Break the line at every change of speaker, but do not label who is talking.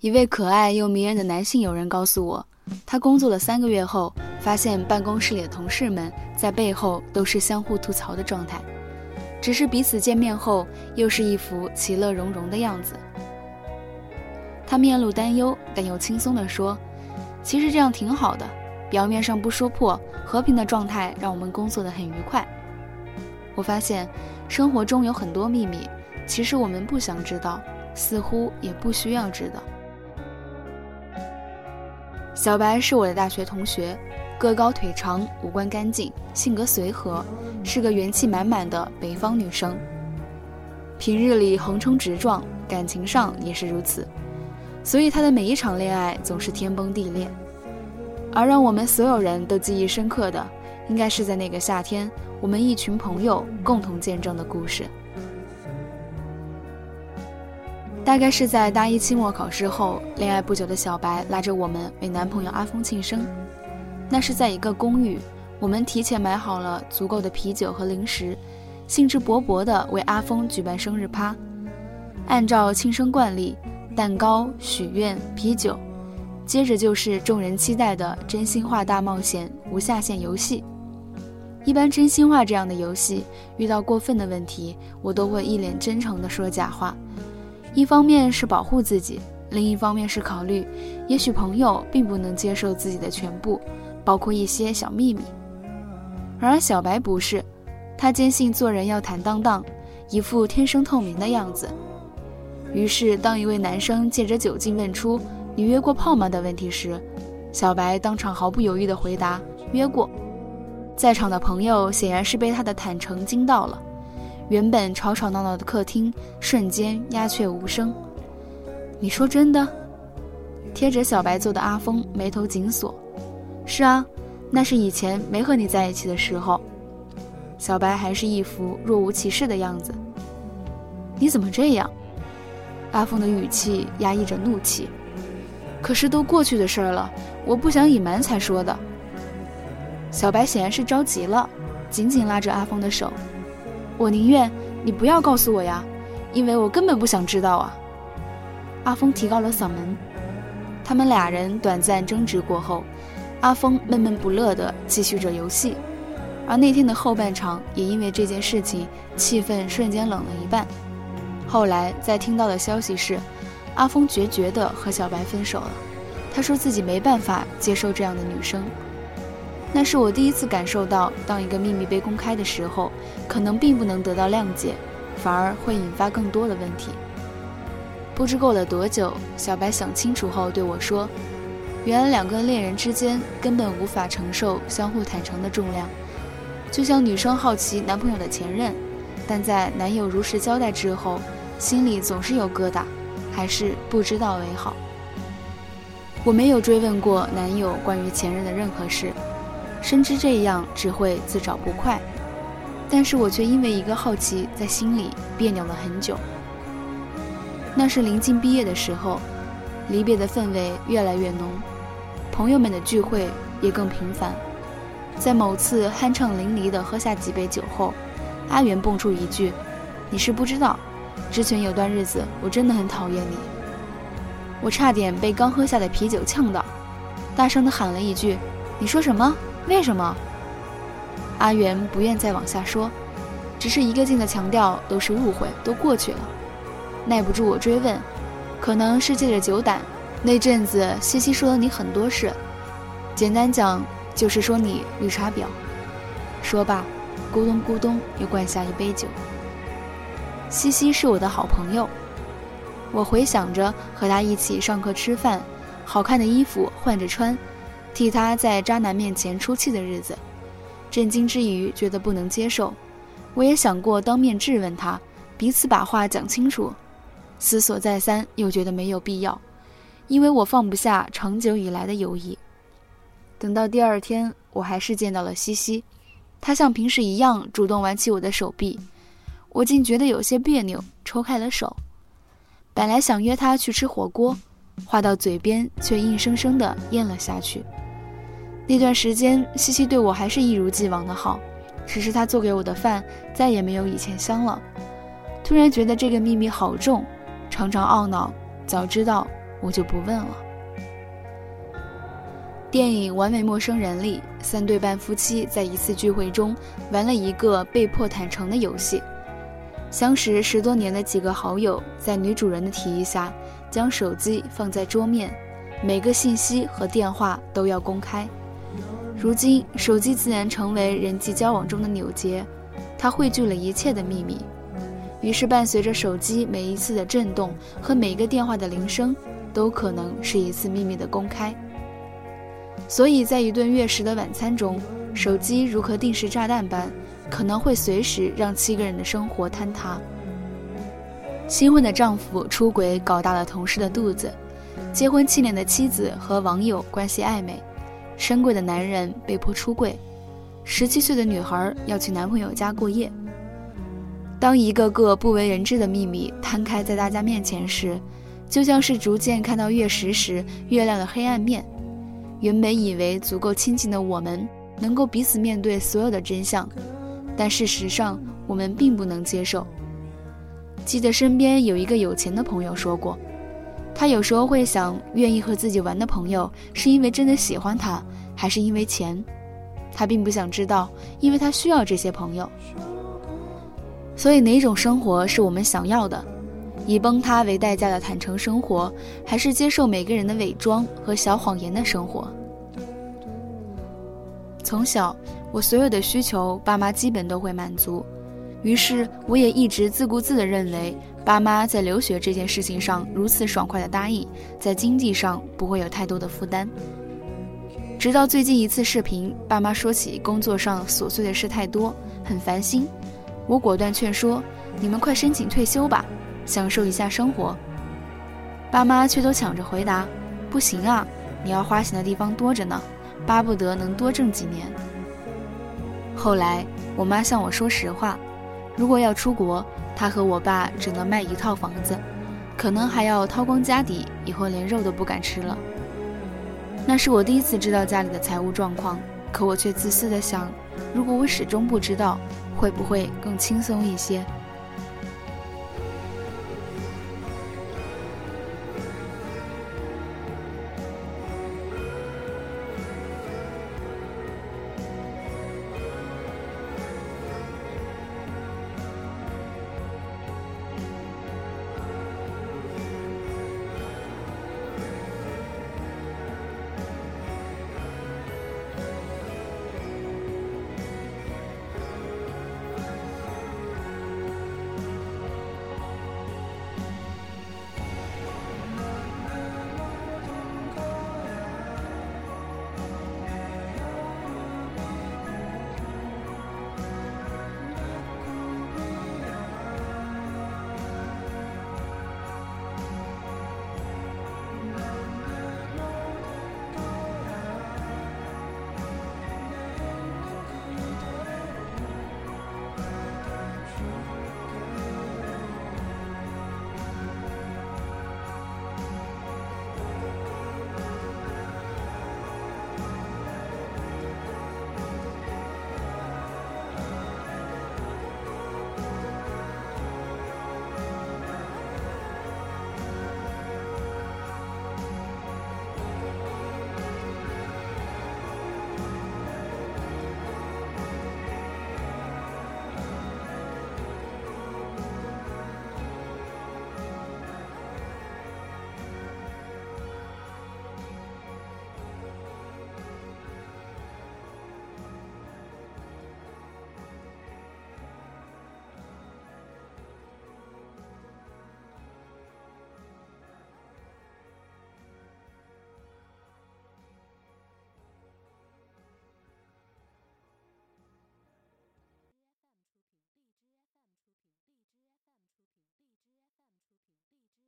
一位可爱又迷人的男性友人告诉我，他工作了三个月后，发现办公室里的同事们在背后都是相互吐槽的状态，只是彼此见面后又是一副其乐融融的样子。他面露担忧，但又轻松地说：“其实这样挺好的，表面上不说破，和平的状态让我们工作的很愉快。”我发现，生活中有很多秘密，其实我们不想知道，似乎也不需要知道。小白是我的大学同学，个高腿长，五官干净，性格随和，是个元气满满的北方女生。平日里横冲直撞，感情上也是如此，所以她的每一场恋爱总是天崩地裂。而让我们所有人都记忆深刻的，应该是在那个夏天，我们一群朋友共同见证的故事。大概是在大一期末考试后，恋爱不久的小白拉着我们为男朋友阿峰庆生。那是在一个公寓，我们提前买好了足够的啤酒和零食，兴致勃勃地为阿峰举办生日趴。按照庆生惯例，蛋糕、许愿、啤酒，接着就是众人期待的真心话大冒险无下限游戏。一般真心话这样的游戏，遇到过分的问题，我都会一脸真诚地说假话。一方面是保护自己，另一方面是考虑，也许朋友并不能接受自己的全部，包括一些小秘密。而小白不是，他坚信做人要坦荡荡，一副天生透明的样子。于是，当一位男生借着酒劲问出“你约过炮吗”的问题时，小白当场毫不犹豫地回答：“约过。”在场的朋友显然是被他的坦诚惊到了。原本吵吵闹闹的客厅瞬间鸦雀无声。你说真的？贴着小白坐的阿峰眉头紧锁。是啊，那是以前没和你在一起的时候。小白还是一副若无其事的样子。你怎么这样？阿峰的语气压抑着怒气。可是都过去的事儿了，我不想隐瞒才说的。小白显然是着急了，紧紧拉着阿峰的手。我宁愿你不要告诉我呀，因为我根本不想知道啊。阿峰提高了嗓门。他们俩人短暂争执过后，阿峰闷闷不乐地继续着游戏，而那天的后半场也因为这件事情，气氛瞬间冷了一半。后来在听到的消息是，阿峰决绝地和小白分手了。他说自己没办法接受这样的女生。那是我第一次感受到，当一个秘密被公开的时候，可能并不能得到谅解，反而会引发更多的问题。不知过了多久，小白想清楚后对我说：“原来两个恋人之间根本无法承受相互坦诚的重量，就像女生好奇男朋友的前任，但在男友如实交代之后，心里总是有疙瘩，还是不知道为好。”我没有追问过男友关于前任的任何事。深知这样只会自找不快，但是我却因为一个好奇，在心里别扭了很久。那是临近毕业的时候，离别的氛围越来越浓，朋友们的聚会也更频繁。在某次酣畅淋漓地喝下几杯酒后，阿元蹦出一句：“你是不知道，之前有段日子我真的很讨厌你。”我差点被刚喝下的啤酒呛到，大声地喊了一句：“你说什么？”为什么？阿元不愿再往下说，只是一个劲的强调都是误会，都过去了。耐不住我追问，可能是借着酒胆，那阵子西西说了你很多事，简单讲就是说你绿茶婊。说罢，咕咚咕咚又灌下一杯酒。西西是我的好朋友，我回想着和他一起上课吃饭，好看的衣服换着穿。替他在渣男面前出气的日子，震惊之余觉得不能接受。我也想过当面质问他，彼此把话讲清楚。思索再三，又觉得没有必要，因为我放不下长久以来的友谊。等到第二天，我还是见到了西西，她像平时一样主动挽起我的手臂，我竟觉得有些别扭，抽开了手。本来想约她去吃火锅，话到嘴边却硬生生地咽了下去。那段时间，西西对我还是一如既往的好，只是她做给我的饭再也没有以前香了。突然觉得这个秘密好重，常常懊恼，早知道我就不问了。电影《完美陌生人》里，三对半夫妻在一次聚会中玩了一个被迫坦诚的游戏。相识十多年的几个好友，在女主人的提议下，将手机放在桌面，每个信息和电话都要公开。如今，手机自然成为人际交往中的纽结，它汇聚了一切的秘密。于是，伴随着手机每一次的震动和每一个电话的铃声，都可能是一次秘密的公开。所以在一顿月食的晚餐中，手机如颗定时炸弹般，可能会随时让七个人的生活坍塌。新婚的丈夫出轨搞大了同事的肚子，结婚七年的妻子和网友关系暧昧。深贵的男人被迫出柜，十七岁的女孩要去男朋友家过夜。当一个个不为人知的秘密摊开在大家面前时，就像是逐渐看到月食时月亮的黑暗面。原本以为足够亲近的我们能够彼此面对所有的真相，但事实上我们并不能接受。记得身边有一个有钱的朋友说过。他有时候会想，愿意和自己玩的朋友是因为真的喜欢他，还是因为钱？他并不想知道，因为他需要这些朋友。所以，哪种生活是我们想要的？以崩塌为代价的坦诚生活，还是接受每个人的伪装和小谎言的生活？从小，我所有的需求，爸妈基本都会满足，于是我也一直自顾自地认为。爸妈在留学这件事情上如此爽快的答应，在经济上不会有太多的负担。直到最近一次视频，爸妈说起工作上琐碎的事太多，很烦心。我果断劝说：“你们快申请退休吧，享受一下生活。”爸妈却都抢着回答：“不行啊，你要花钱的地方多着呢，巴不得能多挣几年。”后来，我妈向我说实话：“如果要出国。”他和我爸只能卖一套房子，可能还要掏光家底，以后连肉都不敢吃了。那是我第一次知道家里的财务状况，可我却自私的想，如果我始终不知道，会不会更轻松一些？